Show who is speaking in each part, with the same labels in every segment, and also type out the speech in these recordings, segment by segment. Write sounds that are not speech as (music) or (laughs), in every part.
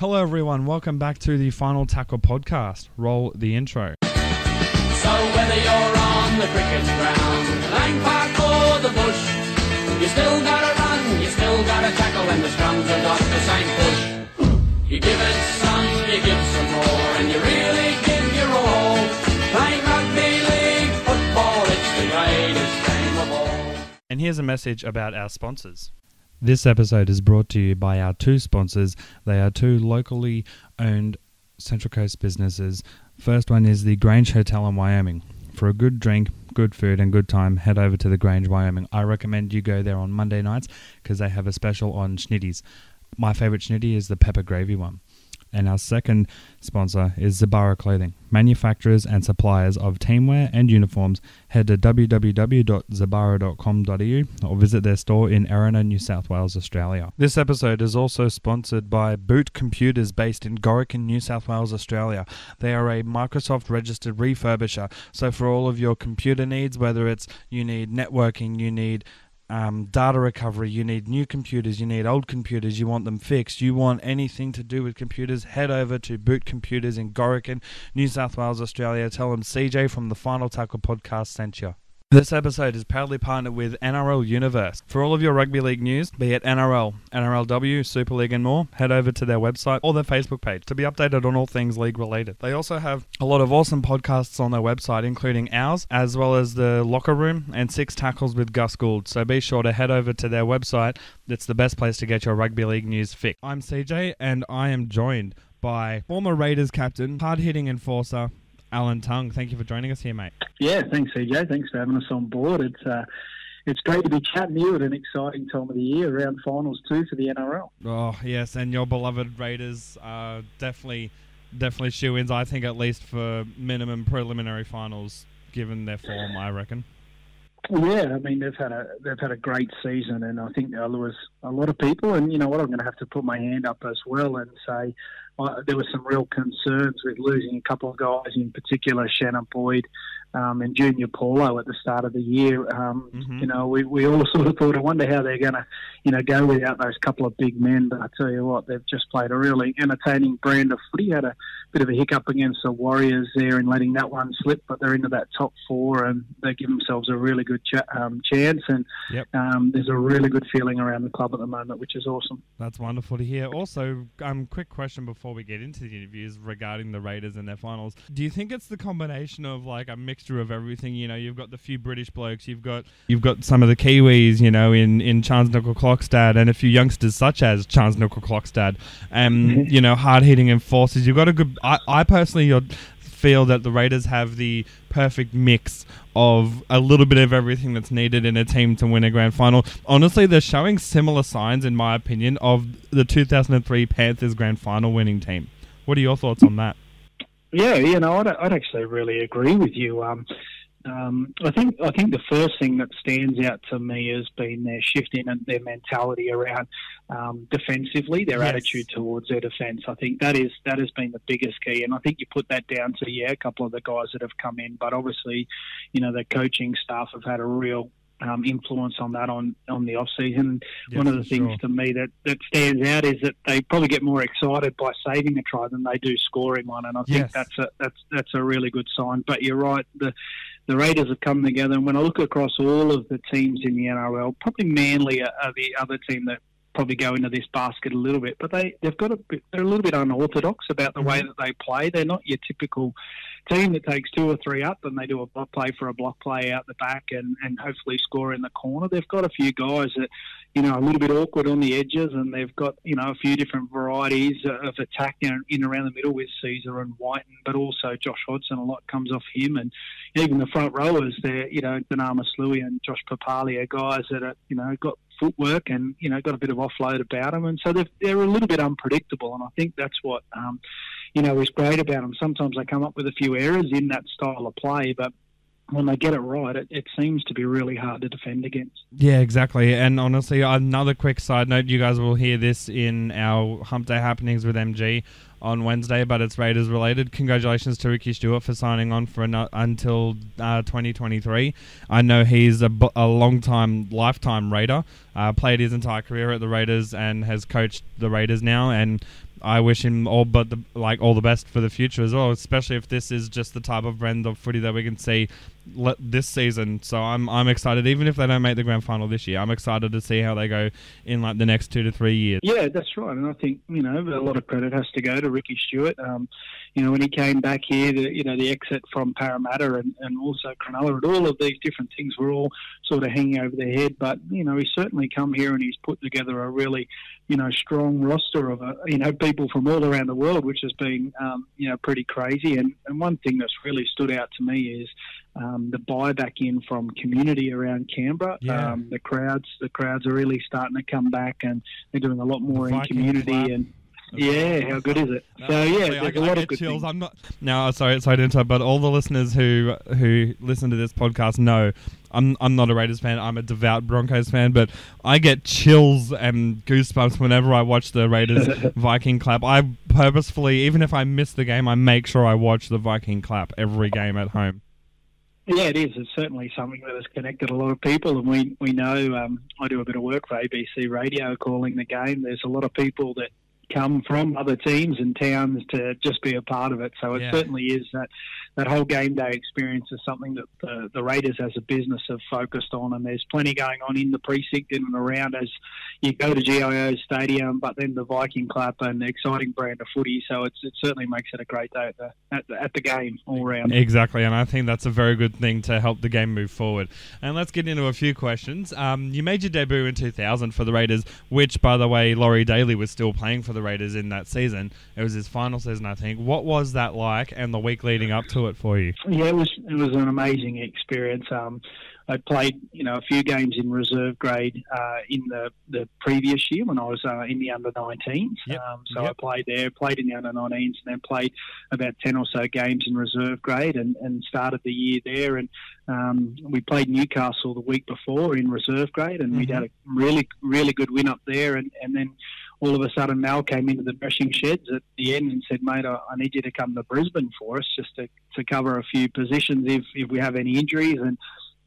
Speaker 1: Hello, everyone. Welcome back to the Final Tackle podcast. Roll the intro.
Speaker 2: So whether you're on the cricket ground, Lang Park or the bush, you still gotta run, you still gotta tackle when the scrums have got the same push. You give it some, you give some more, and you really give your all. Playing rugby league football, it's the greatest game of all.
Speaker 1: And here's a message about our sponsors. This episode is brought to you by our two sponsors. They are two locally owned Central Coast businesses. First one is the Grange Hotel in Wyoming. For a good drink, good food, and good time, head over to the Grange, Wyoming. I recommend you go there on Monday nights because they have a special on schnitties. My favorite schnitty is the pepper gravy one. And our second sponsor is Zabara Clothing, manufacturers and suppliers of teamwear and uniforms. Head to www.zabara.com.au or visit their store in Erina, New South Wales, Australia. This episode is also sponsored by Boot Computers based in Gorokan, New South Wales, Australia. They are a Microsoft registered refurbisher. So for all of your computer needs, whether it's you need networking, you need um, data recovery, you need new computers, you need old computers, you want them fixed, you want anything to do with computers, head over to Boot Computers in Gorokan, New South Wales, Australia. Tell them CJ from the Final Tackle podcast sent you. This episode is proudly partnered with NRL Universe. For all of your rugby league news, be it NRL, NRLW, Super League, and more, head over to their website or their Facebook page to be updated on all things league related. They also have a lot of awesome podcasts on their website, including ours, as well as the Locker Room and Six Tackles with Gus Gould. So be sure to head over to their website. It's the best place to get your rugby league news fixed. I'm CJ, and I am joined by former Raiders captain, hard hitting enforcer, Alan Tongue. Thank you for joining us here, mate.
Speaker 3: Yeah, thanks, CJ. Thanks for having us on board. It's uh, it's great to be chatting to you at an exciting time of the year around finals too for the NRL.
Speaker 1: Oh yes, and your beloved Raiders are definitely definitely shoe ins. I think at least for minimum preliminary finals, given their form. I reckon.
Speaker 3: Yeah, I mean they've had a they've had a great season, and I think there was a lot of people. And you know what, I'm going to have to put my hand up as well and say there were some real concerns with losing a couple of guys, in particular Shannon Boyd um, and Junior Paulo at the start of the year. Um,
Speaker 1: Mhm.
Speaker 3: You know, we, we all (laughs) sort of thought, I wonder how they're going to, you know, go without those couple of big men. But I tell you what, they've just played a really entertaining brand of footy. Had a bit of a hiccup against the Warriors there in letting that one slip, but they're into that top four and they give themselves a really good ch- um, chance. And
Speaker 1: Yep.
Speaker 3: um, there's a really good feeling around the club at the moment, which is awesome.
Speaker 1: That's wonderful to hear. Also, um, quick question before we get into the interviews regarding the Raiders and their finals. Do you think it's the combination of like a mixture of everything? You know, you've got the few British blokes, you've got you've got some of the Kiwis, you know, in in Charnze Nicoll-Klokstad, and a few youngsters such as Charnze Nicoll-Klokstad. Um, you know, hard hitting enforcers. You've got a good. I, I personally feel that the Raiders have the perfect mix of a little bit of everything that's needed in a team to win a grand final. Honestly, they're showing similar signs, in my opinion, of the 2003 Panthers grand final winning team. What are your thoughts on that?
Speaker 3: Yeah, you know, I'd, I'd actually really agree with you. Um, um, I think I think the first thing that stands out to me has been their shift in and their mentality around um, defensively, their
Speaker 1: Yes.
Speaker 3: attitude towards their defence. I think that is that has been the biggest key, and I think you put that down to yeah, a couple of the guys that have come in, but obviously, you know, the coaching staff have had a real um, influence on that on on the off season. One of the things to me that, that stands out is that they probably get more excited by saving a try than they do scoring one, and I think
Speaker 1: Yes.
Speaker 3: that's a that's that's a really good sign. But you're right, the the Raiders have come together, and when I look across all of the teams in the NRL, probably Manly are, are the other team that probably go into this basket a little bit, but they they've got a bit, they're a little bit unorthodox about the way mm-hmm. that they play. They're not your typical team that takes two or three up and they do a block play for a block play out the back and, and hopefully score in the corner. They've got a few guys that, you know, a little bit awkward on the edges and they've got, you know, a few different varieties of attack in, in around the middle with Sezer and Wighton, but also Josh Hodgson, a lot comes off him. And even the front rowers, they're, you know, Dunamis Lui and Josh Papalii are guys that are, you know, got footwork and, you know, got a bit of offload about them. And so they're, they're a little bit unpredictable. And I think that's what, um, you know, is great about them. Sometimes they come up with a few errors in that style of play, but when they get it right, it, it seems to be really hard to defend against.
Speaker 1: Yeah, exactly. And honestly, another quick side note: you guys will hear this in our Hump Day happenings with MG on Wednesday, but it's Raiders related. Congratulations to Ricky Stuart for signing on for ano- until uh, 2023. I know he's a, a long time, lifetime Raider. Uh, played his entire career at the Raiders and has coached the Raiders now. And I wish him all but the like all the best for the future as well. Especially if this is just the type of brand of footy that we can see le- this season. So I'm I'm excited. Even if they don't make the grand final this year, I'm excited to see how they go in like the next two to three years.
Speaker 3: Yeah, that's right. And I think you know a lot of credit has to go to Ricky Stuart. Um, you know when he came back here, the, you know the exit from Parramatta and, and also Cronulla and all of these different things were all sort of hanging over their head. But you know he's certainly come here and he's put together a really you know strong roster of uh, you know people from all around the world, which has been um, you know pretty crazy. And, and one thing that's really stood out to me is um, the buyback in from community around Canberra.
Speaker 1: Yeah.
Speaker 3: Um, the crowds, the crowds are really starting to come back, and they're doing a lot more
Speaker 1: The
Speaker 3: in
Speaker 1: Viking
Speaker 3: community.
Speaker 1: clap
Speaker 3: And yeah, how good is it?
Speaker 1: No,
Speaker 3: so yeah, there's
Speaker 1: I,
Speaker 3: a lot of good
Speaker 1: chills.
Speaker 3: things.
Speaker 1: I'm not now. Sorry, sorry to interrupt, but all the listeners who who listen to this podcast know I'm I'm not a Raiders fan. I'm a devout Broncos fan, but I get chills and goosebumps whenever I watch the Raiders (laughs) Viking clap. I purposefully, even if I miss the game, I make sure I watch the Viking clap every game at home.
Speaker 3: Yeah, it is. It's certainly something that has connected a lot of people, and we we know. Um, I do a bit of work for ABC Radio calling the game. There's a lot of people that come from other teams and towns to just be a part of it. So it
Speaker 1: Yeah.
Speaker 3: certainly is that that whole game day experience is something that the, the Raiders as a business have focused on, and there's plenty going on in the precinct in and around as you go to GIO Stadium, but then the Viking Club and the exciting brand of footy. So it certainly makes it a great day at the at the, at the game all round.
Speaker 1: Exactly, and I think that's a very good thing to help the game move forward. And let's get into a few questions. Um, you made your debut in 2000 for the Raiders, which, by the way, Laurie Daley was still playing for the Raiders in that season. It was his final season, I think. What was that like, and the week leading up to it for you?
Speaker 3: Yeah, it was it was an amazing experience. Um, I played you know a few games in reserve grade uh, in the, the previous year when I was uh, in the under 19s.
Speaker 1: Yep,
Speaker 3: Um, so
Speaker 1: yep.
Speaker 3: I played there, played in the under 19s, and then played about 10 or so games in reserve grade, and, and started the year there. And um, we played Newcastle the week before in reserve grade, and we'd
Speaker 1: Mhm.
Speaker 3: had a really really good win up there, and, and then. All of a sudden, Mal came into the brushing sheds at the end and said, "Mate, I, I need you to come to Brisbane for us, just to, to cover a few positions if, if we have any injuries." And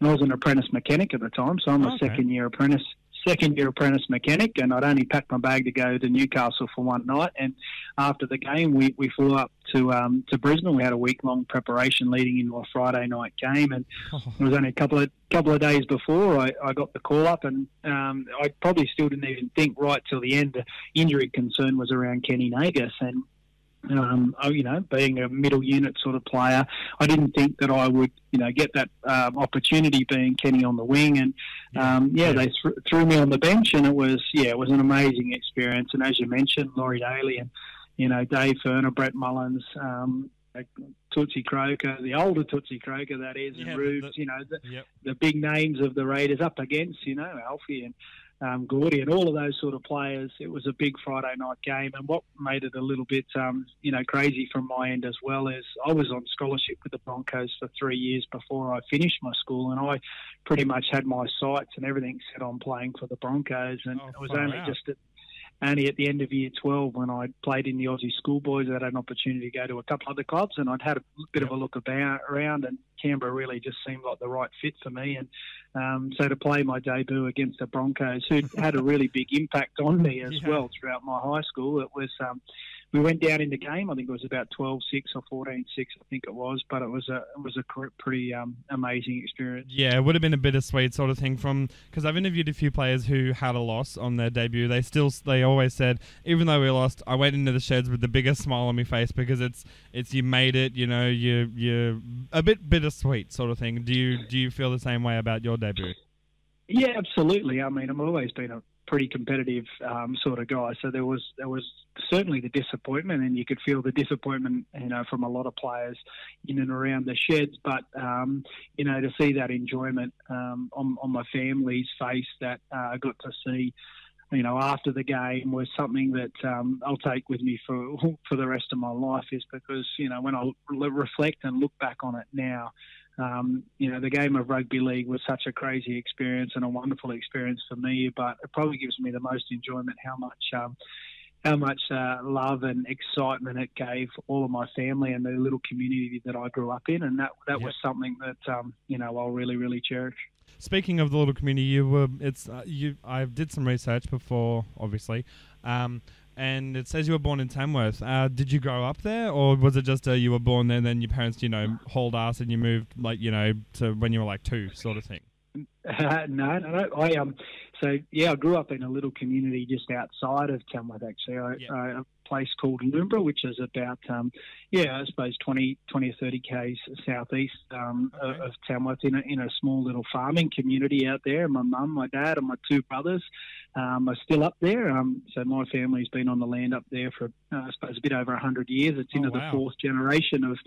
Speaker 3: I was an apprentice mechanic at the time, so I'm a second year apprentice. Second year apprentice mechanic, and I'd only packed my bag to go to Newcastle for one night. And after the game, we, we flew up to um, to Brisbane. We had a week long preparation leading into a Friday night game, and (laughs) it was only a couple of couple of days before I, I got the call up, and um, I probably still didn't even think right till the end. The injury concern was around Kenny Nagas, and um, you know, being a middle unit sort of player, I didn't think that I would, you know, get that um, opportunity being Kenny on the wing, and um, yeah,
Speaker 1: yeah.
Speaker 3: they th- threw me on the bench, and it was yeah, it was an amazing experience. And as you mentioned, Laurie Daley and you know Dave Furner, Brett Mullins. Um, Tootsie Croker, the older Tootsie Croker that is,
Speaker 1: Yeah,
Speaker 3: and Rubes,
Speaker 1: the-
Speaker 3: you know, the,
Speaker 1: Yep.
Speaker 3: the big names of the Raiders up against, you know, Alfie and um, Gordy and all of those sort of players. It was a big Friday night game, and what made it a little bit, um, you know, crazy from my end as well is I was on scholarship with the Broncos for three years before I finished my school, and I pretty much had my sights and everything set on playing for the Broncos, and
Speaker 1: Oh,
Speaker 3: it was only
Speaker 1: out.
Speaker 3: just at only at the end of year 12 when I played in the Aussie schoolboys, I had an opportunity to go to a couple of other clubs and I'd had a bit of a look about around and Canberra really just seemed like the right fit for me. And um, so to play my debut against the Broncos, who had a really big impact on me as (laughs)
Speaker 1: Yeah.
Speaker 3: well throughout my high school, it was, um, we went down in the game. I think it was about 12-6 or 14-6, I think it was, but it was a, it was a pretty um, amazing experience.
Speaker 1: Yeah, it would have been a bittersweet sort of thing from because I've interviewed a few players who had a loss on their debut. They still they always said even though we lost, I went into the sheds with the biggest smile on my face because it's it's you made it. You know, you you a bit bittersweet sort of thing. Do you do you feel the same way about your debut?
Speaker 3: Yeah, absolutely. I mean, I've always been a pretty competitive um, sort of guy, so there was there was certainly the disappointment, and you could feel the disappointment, you know, from a lot of players in and around the sheds. But um, you know, to see that enjoyment um, on on my family's face that uh, I got to see. You know, after the game was something that um, I'll take with me for (laughs) for the rest of my life. Is because you know when I re- reflect and look back on it now, um, you know, the game of rugby league was such a crazy experience and a wonderful experience for me, but it probably gives me the most enjoyment how much um, how much uh, love and excitement it gave all of my family and the little community that I grew up in, and that that
Speaker 1: Yep.
Speaker 3: was something that um, you know I'll really really cherish.
Speaker 1: Speaking of the little community, you were it's uh, you. I did some research before, obviously, um, and it says you were born in Tamworth. Uh, did you grow up there, or was it just uh, you were born there, and then your parents, you know, hauled ass, and you moved like you know to when you were like two, sort of thing?
Speaker 3: Uh, (laughs) no, no, no. I um, so yeah, I grew up in a little community just outside of Tamworth. Actually, I,
Speaker 1: Yeah.
Speaker 3: Place called Loomberah, which is about um, yeah, I suppose 20, 20 or thirty k's southeast um,
Speaker 1: Okay.
Speaker 3: of, Tamworth, in a in a small little farming community out there. My mum, my dad, and my two brothers um, are still up there. Um, so my family's been on the land up there for uh, I suppose a bit over hundred years. It's
Speaker 1: Oh,
Speaker 3: into
Speaker 1: wow.
Speaker 3: the fourth generation of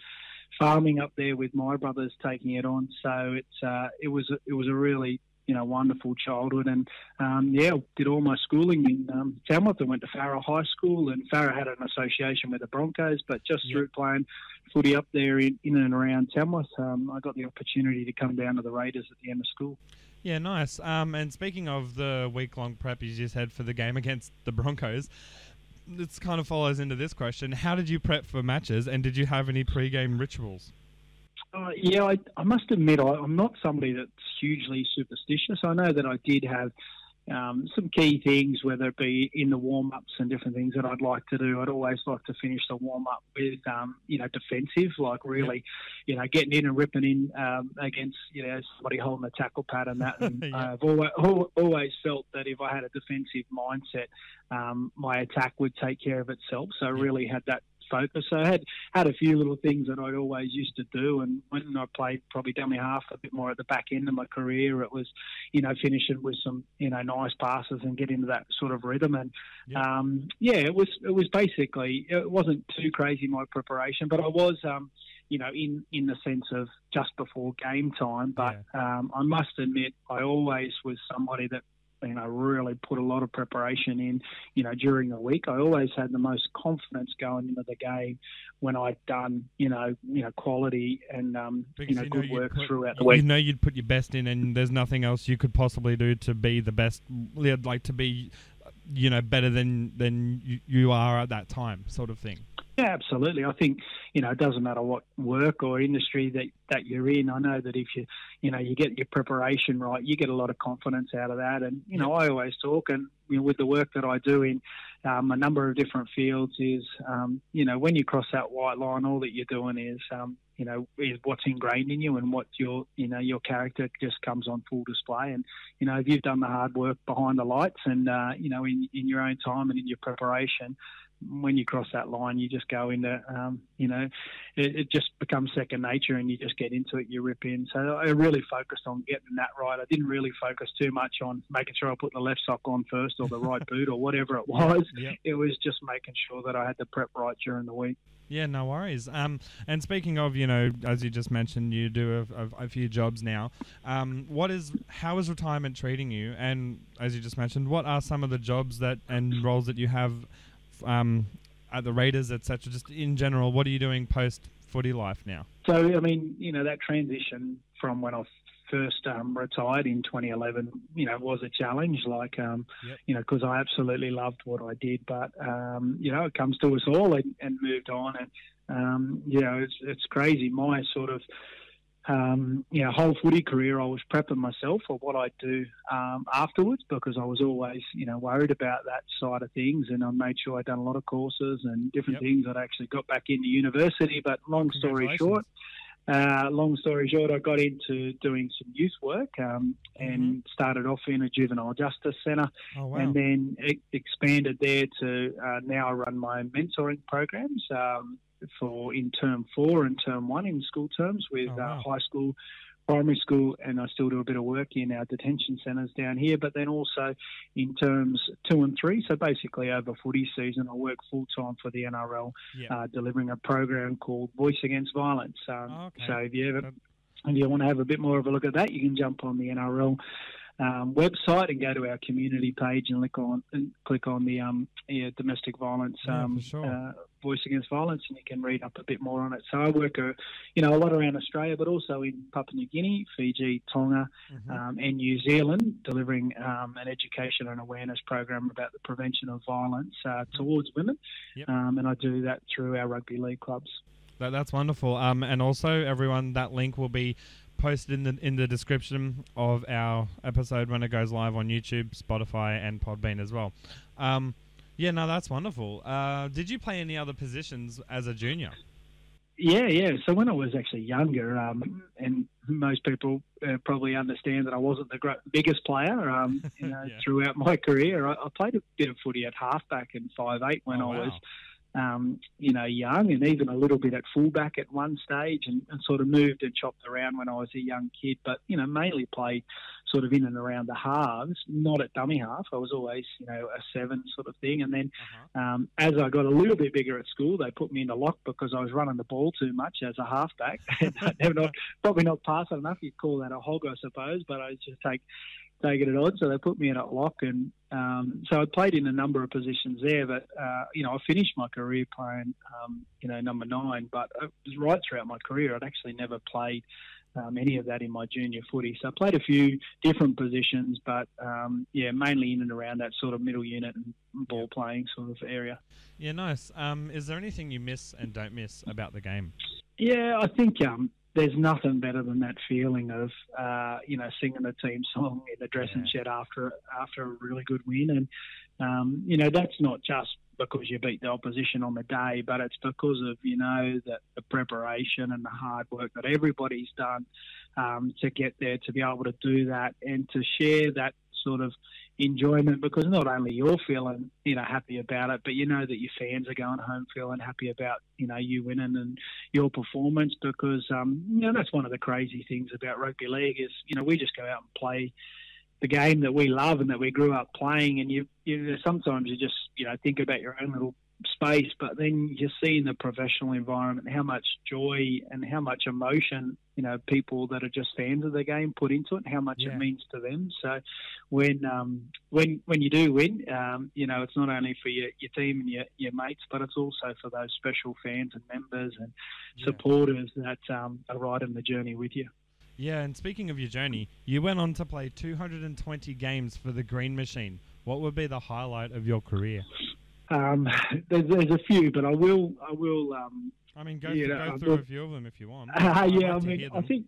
Speaker 3: farming up there with my brothers taking it on. So it's uh, it was it was a really you know wonderful childhood and um, yeah did all my schooling in um, Tamworth. I went to Farrer High School and Farrer had an association with the Broncos, but just
Speaker 1: Yep.
Speaker 3: through playing footy up there in, in and around Tamworth, um, I got the opportunity to come down to the Raiders at the end of school.
Speaker 1: Yeah, nice. Um, and speaking of the week long prep you just had for the game against the Broncos, this kind of follows into this question: How did you prep for matches, and did you have any pre-game rituals?
Speaker 3: Uh, yeah, I, I must admit I, I'm not somebody that's hugely superstitious. I know that I did have um, some key things, whether it be in the warm ups and different things that I'd like to do. I'd always like to finish the warm up with, um, you know, defensive, like really, you know, getting in and ripping in um, against, you know, somebody holding the tackle pad and that. (laughs) And
Speaker 1: Yeah.
Speaker 3: I've always, always felt that if I had a defensive mindset, um, my attack would take care of itself. So I really had that focus. So I had had a few little things that I'd always used to do, and when I played probably dummy half a bit more at the back end of my career, it was, you know, finishing with some, you know, nice passes and get into that sort of rhythm. And
Speaker 1: Yeah.
Speaker 3: um, yeah, it was it was basically it wasn't too crazy my preparation, but I was. Um, you know, in, in the sense of just before game time, but um, I must admit, I always was somebody that you know really put a lot of preparation in you know, during the week. I always had the most confidence going into the game when I'd done, you know, you know, quality and um, you know,
Speaker 1: you
Speaker 3: good
Speaker 1: you'd
Speaker 3: work
Speaker 1: put-
Speaker 3: throughout the
Speaker 1: you
Speaker 3: week.
Speaker 1: You know you'd put your best in, and there's nothing else you could possibly do to be the best. Like to be, you know, better than than you, you are at that time, sort of thing.
Speaker 3: Yeah, absolutely. I think you know it doesn't matter what work or industry that that you're in. I know that if you you know you get your preparation right, you get a lot of confidence out of that. And you know I always talk and you know, with the work that I do in um, a number of different fields is um, you know when you cross that white line, all that you're doing is um, you know is what's ingrained in you and what your you know your character just comes on full display. And you know if you've done the hard work behind the lights and uh, you know in in your own time and in your preparation when you cross that line, you just go into, um, you know, it, it just becomes second nature and you just get into it, you rip in. So I really focused on getting that right. I didn't really focus too much on making sure I put the left sock on first or the right (laughs) boot or whatever it was.
Speaker 1: Yep.
Speaker 3: It was just making sure that I had the prep right during the week.
Speaker 1: Yeah, no worries. Um, and speaking of, you know, as you just mentioned, you do a, a, a few jobs now. Um, what is, how is retirement treating you? And as you just mentioned, what are some of the jobs that and roles that you have, um, at the Raiders, etc. Just in general, what are you doing post footy life now?
Speaker 3: So, I mean, you know, that transition from when I first um, retired in 2011, you know, was a challenge. Like, um,
Speaker 1: Yep.
Speaker 3: you know, because I absolutely loved what I did, but um, you know, it comes to us all and, and moved on, and um, you know, it's it's crazy. My sort of um, you know, whole footy career, I was prepping myself for what I'd do um, afterwards because I was always, you know, worried about that side of things, and I made sure I'd done a lot of courses and different
Speaker 1: Yep.
Speaker 3: things. I'd actually got back into university, but long story short, uh, long story short, I got into doing some youth work um, and started off in a juvenile justice centre,
Speaker 1: Oh wow.
Speaker 3: and then e- expanded there to uh, now I run my own mentoring programs um, for in term four and term one in school terms with
Speaker 1: Oh, wow.
Speaker 3: uh, high school, primary school, and I still do a bit of work in our detention centres down here. But then also in terms two and three, so basically over footy season, I work full time for the NRL, uh, delivering a program called Voice Against Violence. Um,
Speaker 1: Oh, okay.
Speaker 3: So if you ever if you want to have a bit more of a look at that, you can jump on the NRL um, website and go to our community page and click on and click on the um, yeah, domestic violence
Speaker 1: Yeah,
Speaker 3: um,
Speaker 1: sure.
Speaker 3: uh, voice against violence, and you can read up a bit more on it. So I work, a, you know, a lot around Australia, but also in Papua New Guinea, Fiji, Tonga,
Speaker 1: Mhm.
Speaker 3: um, and New Zealand, delivering um, an education and awareness program about the prevention of violence uh, towards women.
Speaker 1: Yep.
Speaker 3: Um, and I do that through our rugby league clubs.
Speaker 1: That, that's wonderful. Um, and also, everyone, that link will be posted in the in the description of our episode when it goes live on YouTube, Spotify, and Podbean as well. Um, Yeah, no, that's wonderful. Uh, did you play any other positions as a junior?
Speaker 3: Yeah, yeah. So when I was actually younger, um, and most people uh, probably understand that I wasn't the great, biggest player. Um, (laughs) you know,
Speaker 1: Yeah.
Speaker 3: throughout my career, I, I played a bit of footy at halfback and five eight when
Speaker 1: Oh,
Speaker 3: I was,
Speaker 1: wow.
Speaker 3: Um, you know, young, and even a little bit at fullback at one stage, and, and sort of moved and chopped around when I was a young kid. But you know, mainly played sort of in and around the halves, not at dummy half. I was always, you know, a seven sort of thing, and then
Speaker 1: Uh-huh.
Speaker 3: um, as I got a little bit bigger at school, they put me in the lock because I was running the ball too much as a halfback. (laughs) Never not, probably not passing enough. You'd call that a hog, I suppose, but I just take taking it on. So they put me in at lock, and um, so I played in a number of positions there. But uh, you know, I finished my career playing, um, you know, number nine. But it was right throughout my career. I'd actually never played. Um, any of that in my junior footy. So I played a few different positions, but um, yeah, mainly in and around that sort of middle unit and ball playing sort of area.
Speaker 1: Yeah, nice. Um, is there anything you miss and don't miss about the game?
Speaker 3: Yeah, I think um, there's nothing better than that feeling of uh, you know singing the team song in the dressing shed after after a really good win, and um, you know that's not just because you beat the opposition on the day, but it's because of you know the, the preparation and the hard work that everybody's done um, to get there to be able to do that and to share that sort of enjoyment because not only you're feeling you know happy about it but you know that your fans are going home feeling happy about you know you winning and your performance because um you know that's one of the crazy things about rugby league is you know we just go out and play the game that we love and that we grew up playing and you you sometimes you just you know think about your own little space but then you see in the professional environment how much joy and how much emotion you know people that are just fans of the game put into it how much
Speaker 1: Yeah.
Speaker 3: it means to them so when um when when you do win um you know it's not only for your, your team and your, your mates but it's also for those special fans and members and
Speaker 1: Yeah.
Speaker 3: supporters that um, are riding the journey with you
Speaker 1: Yeah, and speaking of your journey, you went on to play 220 games for the Green Machine. What would be the highlight of your career?
Speaker 3: Um there's, there's a few but I will I will um
Speaker 1: I mean, go,
Speaker 3: You
Speaker 1: go through a few of them if you want.
Speaker 3: Uh, (laughs) yeah, I
Speaker 1: like to
Speaker 3: mean, I think,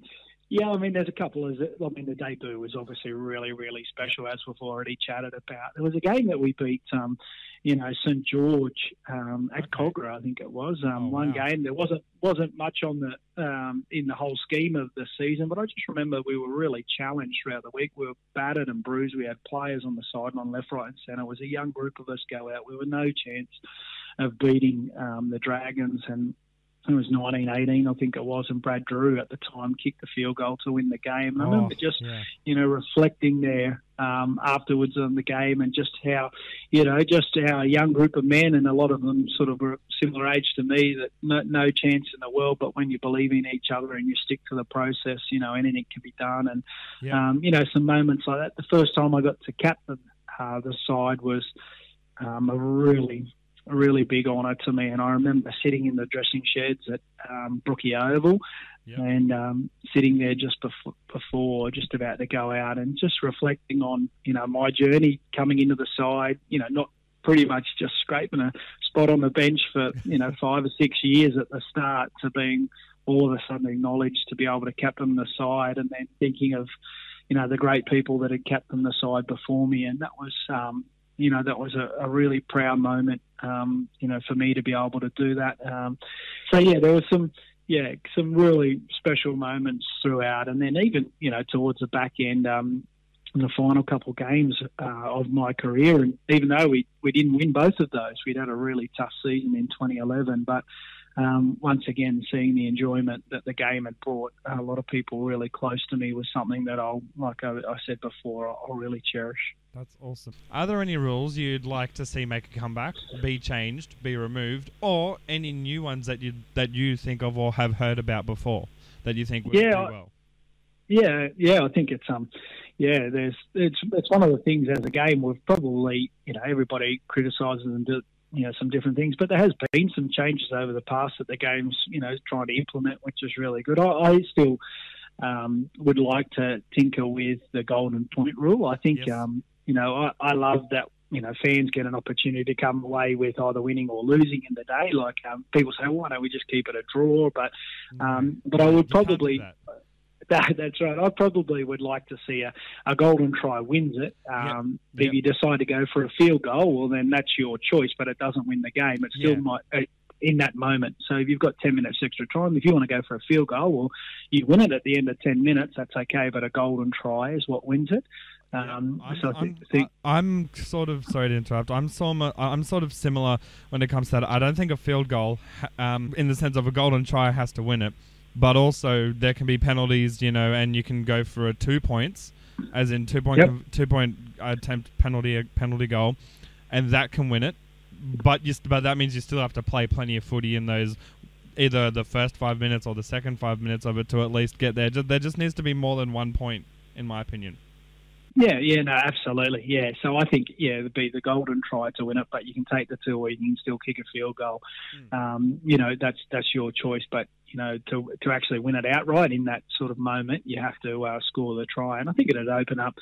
Speaker 3: yeah, I mean, there's a couple of, I mean, the debut was obviously really, really special, as we've already chatted about. There was a game that we beat, um, you know, St George um, at
Speaker 1: Okay.
Speaker 3: Kogarah, I think it was. Um,
Speaker 1: Oh,
Speaker 3: one
Speaker 1: wow.
Speaker 3: game. There wasn't wasn't much on the um, in the whole scheme of the season, but I just remember we were really challenged throughout the week. We were battered and bruised. We had players on the side and on left, right, and centre. It was a young group of us go out. We were no chance of beating um, the Dragons and it was 1918, I think it was, and Brad Drew at the time kicked the field goal to win the game. And I remember
Speaker 1: Oh,
Speaker 3: just,
Speaker 1: yeah.
Speaker 3: you know, reflecting there um, afterwards on the game and just how, you know, just how a young group of men, and a lot of them sort of were similar age to me, that no, no chance in the world, but when you believe in each other and you stick to the process, you know, anything can be done. And,
Speaker 1: Yeah.
Speaker 3: um, you know, some moments like that. The first time I got to captain uh, the side was um, a really really big honour to me. And I remember sitting in the dressing sheds at um, Brookie Oval
Speaker 1: Yep.
Speaker 3: and um, sitting there just before, before, just about to go out, and just reflecting on you know my journey coming into the side. You know, not pretty much just scraping a spot on the bench for you know (laughs) five or six years at the start to being all of a sudden acknowledged to be able to captain the side, and then thinking of you know the great people that had captained the side before me, and that was um, you know that was a, a really proud moment um, you know for me to be able to do that. Um, so yeah, there was some yeah some really special moments throughout, and then even you know towards the back end. Um, in the final couple of games uh, of my career, and even though we, we didn't win both of those, we'd had a really tough season in 2011. But um, once again, seeing the enjoyment that the game had brought a lot of people really close to me was something that I'll, like I, I said before, I'll really cherish.
Speaker 1: That's awesome. Are there any rules you'd like to see make a comeback, be changed, be removed, or any new ones that you that you think of or have heard about before that you think would
Speaker 3: Yeah,
Speaker 1: do well?
Speaker 3: Yeah, yeah, I think it's um, yeah, there's it's it's one of the things as a game we've probably you know everybody criticises and do you know some different things, but there has been some changes over the past that the game's you know trying to implement, which is really good. I, I still um, would like to tinker with the golden point rule. I think
Speaker 1: Yes.
Speaker 3: um, you know I, I love that you know fans get an opportunity to come away with either winning or losing in the day. Like um, people say, why don't we just keep it a draw? But um, but I would
Speaker 1: You
Speaker 3: probably (laughs)
Speaker 1: that.
Speaker 3: That, that's right. I probably would like to see a, a golden try wins it. Um,
Speaker 1: Yep.
Speaker 3: If you decide to go for a field goal, well, then that's your choice, but it doesn't win the game. It still
Speaker 1: Yeah.
Speaker 3: might. Uh, in that moment. So if you've got 10 minutes extra time, if you want to go for a field goal, well, you win it at the end of 10 minutes, that's okay, but a golden try is what wins it. Um,
Speaker 1: I'm,
Speaker 3: so I
Speaker 1: I'm,
Speaker 3: think, think
Speaker 1: I'm sort of sorry to interrupt. I'm sort I'm sort of similar when it comes to that. I don't think a field goal, um, in the sense of a golden try, has to win it, but also there can be penalties, you know, and you can go for a two points, as in two point
Speaker 3: Yep.
Speaker 1: two point attempt penalty uh, penalty goal, and that can win it. But you, but that means you still have to play plenty of footy in those. Either the first five minutes or the second five minutes of it to at least get there. There just needs to be more than one point, in my opinion.
Speaker 3: Yeah, yeah, no, absolutely, yeah. So I think yeah, it'd be the golden try to win it, but you can take the two, or you can still kick a field goal. Um, you know, that's that's your choice. But you know, to to actually win it outright in that sort of moment, you have to uh, score the try, and I think it'd open up,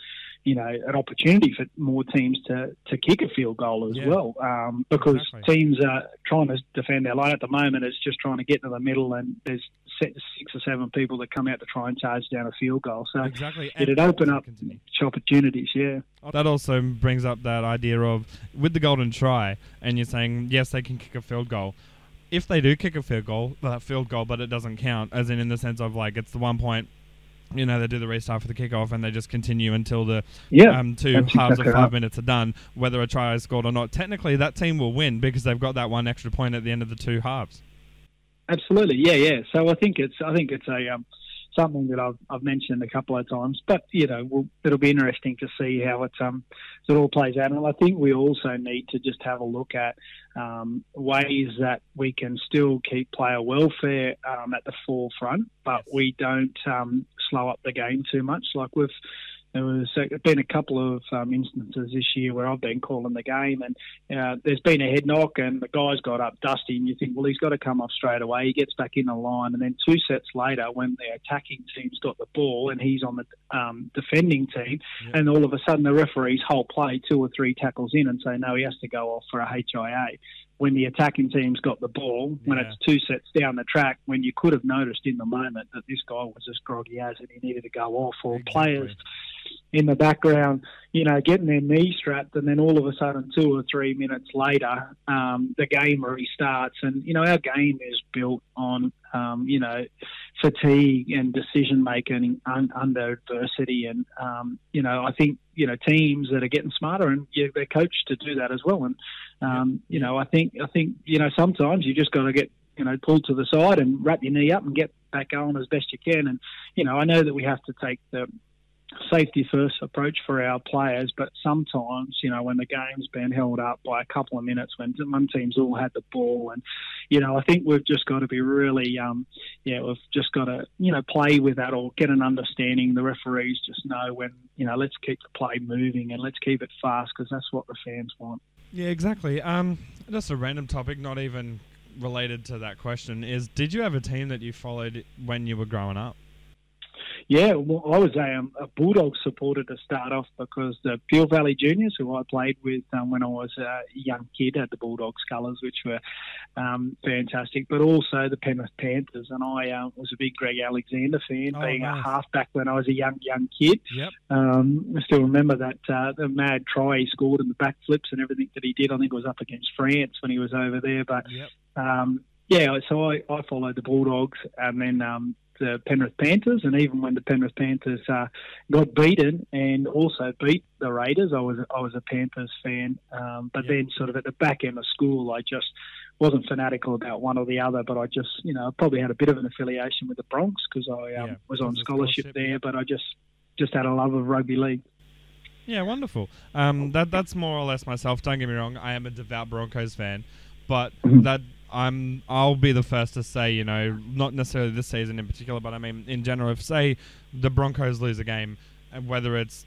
Speaker 3: you know, an opportunity for more teams to to kick a field goal as
Speaker 1: Yeah.
Speaker 3: well, um, because
Speaker 1: Exactly.
Speaker 3: teams are trying to defend their line at the moment. It's just trying to get to the middle, and there's six or seven people that come out to try and charge down a field goal. So
Speaker 1: Exactly.
Speaker 3: it'd open up
Speaker 1: Continue.
Speaker 3: opportunities. Yeah.
Speaker 1: That also brings up that idea of with the golden try, and you're saying yes, they can kick a field goal. If they do kick a field goal, that field goal, but it doesn't count, as in in the sense of like it's the one point. You know, they do the restart for the kickoff, and they just continue until the
Speaker 3: Yeah.
Speaker 1: um, two halves
Speaker 3: exactly
Speaker 1: of five
Speaker 3: right.
Speaker 1: minutes are done. Whether a try is scored or not, technically that team will win because they've got that one extra point at the end of the two halves.
Speaker 3: Absolutely, yeah, yeah. So I think it's I think it's a um, something that I've I've mentioned a couple of times, but you know we'll, it'll be interesting to see how it um it all plays out. And I think we also need to just have a look at um, ways that we can still keep player welfare um, at the forefront, but we don't um, slow up the game too much. Like we've there was uh, been a couple of um, instances this year where I've been calling the game, and uh, there's been a head knock, and the guy's got up dusty, and you think, well, he's got to come off straight away. He gets back in the line, and then two sets later, when the attacking team's got the ball and he's on the um, defending team,
Speaker 1: Yeah.
Speaker 3: and all of a sudden the referees whole play two or three tackles in and say, no, he has to go off for a HIA. When the attacking team's got the ball, when
Speaker 1: Yeah.
Speaker 3: it's two sets down the track, when you could have noticed in the moment that this guy was as groggy as and he needed to go off, or
Speaker 1: Exactly.
Speaker 3: players in the background, you know, getting their knee strapped, and then all of a sudden, two or three minutes later, um, the game restarts. And you know, our game is built on, um, you know, fatigue and decision making un- under adversity. And um, you know, I think you know teams that are getting smarter and yeah, they're coached to do that as well. And um, you know, I think I think you know sometimes you just got to get you know pulled to the side and wrap your knee up and get back going as best you can. And you know, I know that we have to take the safety first approach for our players, but sometimes, you know, when the game's been held up by a couple of minutes, when one team's all had the ball, and you know, I think we've just got to be really, um, yeah, we've just got to, you know, play with that or get an understanding. The referees just know when, you know, let's keep the play moving and let's keep it fast because that's what the fans want.
Speaker 1: Yeah, exactly. Um, just a random topic, not even related to that question. Is did you have a team that you followed when you were growing up?
Speaker 3: Yeah, well, I was a, um, a Bulldogs supporter to start off because the Peel Valley Juniors, who I played with um, when I was a young kid, had the Bulldogs colours, which were um, fantastic, but also the Penrith Panthers. And I uh, was a big Greg Alexander fan,
Speaker 1: Oh,
Speaker 3: being
Speaker 1: nice.
Speaker 3: a halfback when I was a young, young kid.
Speaker 1: Yep.
Speaker 3: Um, I still remember that uh, the mad try he scored and the backflips and everything that he did. I think it was up against France when he was over there. But
Speaker 1: Yep.
Speaker 3: um, yeah, so I, I followed the Bulldogs and then um, the Penrith Panthers, and even when the Penrith Panthers uh, got beaten and also beat the Raiders, I was I was a Panthers fan. Um, but
Speaker 1: Yeah.
Speaker 3: then, sort of at the back end of school, I just wasn't fanatical about one or the other, but I just you know probably had a bit of an affiliation with the Broncs because I um,
Speaker 1: Yeah,
Speaker 3: was on scholarship,
Speaker 1: scholarship,
Speaker 3: there, but I just just had a love of rugby league.
Speaker 1: Yeah, wonderful. Um, that that's more or less myself. Don't get me wrong. I am a devout Broncos fan, but
Speaker 3: Mhm.
Speaker 1: that I'm I'll be the first to say, you know, not necessarily this season in particular, but I mean in general. If say the Broncos lose a game, whether it's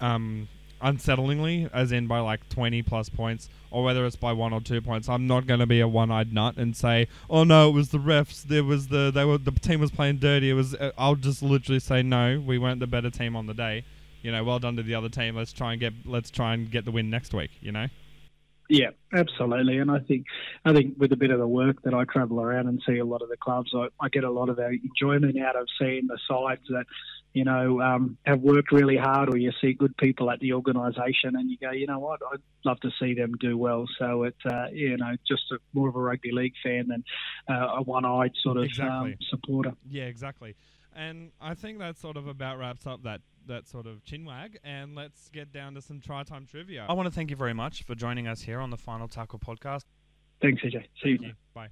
Speaker 1: um, unsettlingly, as in by like 20 plus points, or whether it's by one or two points, I'm not going to be a one-eyed nut and say, "Oh no, it was the refs. There was the they were the team was playing dirty." It was. Uh, I'll just literally say, "No, we weren't the better team on the day." You know, well done to the other team. Let's try and get let's try and get the win next week. You know.
Speaker 3: Yeah, absolutely. And I think I think with a bit of the work that I travel around and see a lot of the clubs, I, I get a lot of enjoyment out of seeing the sides that you know um, have worked really hard, or you see good people at the organisation, and you go, you know what, I'd love to see them do well. So it's uh, you know just a, more of a rugby league fan than uh, a one-eyed sort of
Speaker 1: Exactly.
Speaker 3: um, supporter.
Speaker 1: Yeah, exactly. And I think that sort of about wraps up that that sort of chinwag, and let's get down to some try time trivia. I want to thank you very much for joining us here on the Final Tackle podcast.
Speaker 3: Thanks, AJ. See
Speaker 1: you. Bye.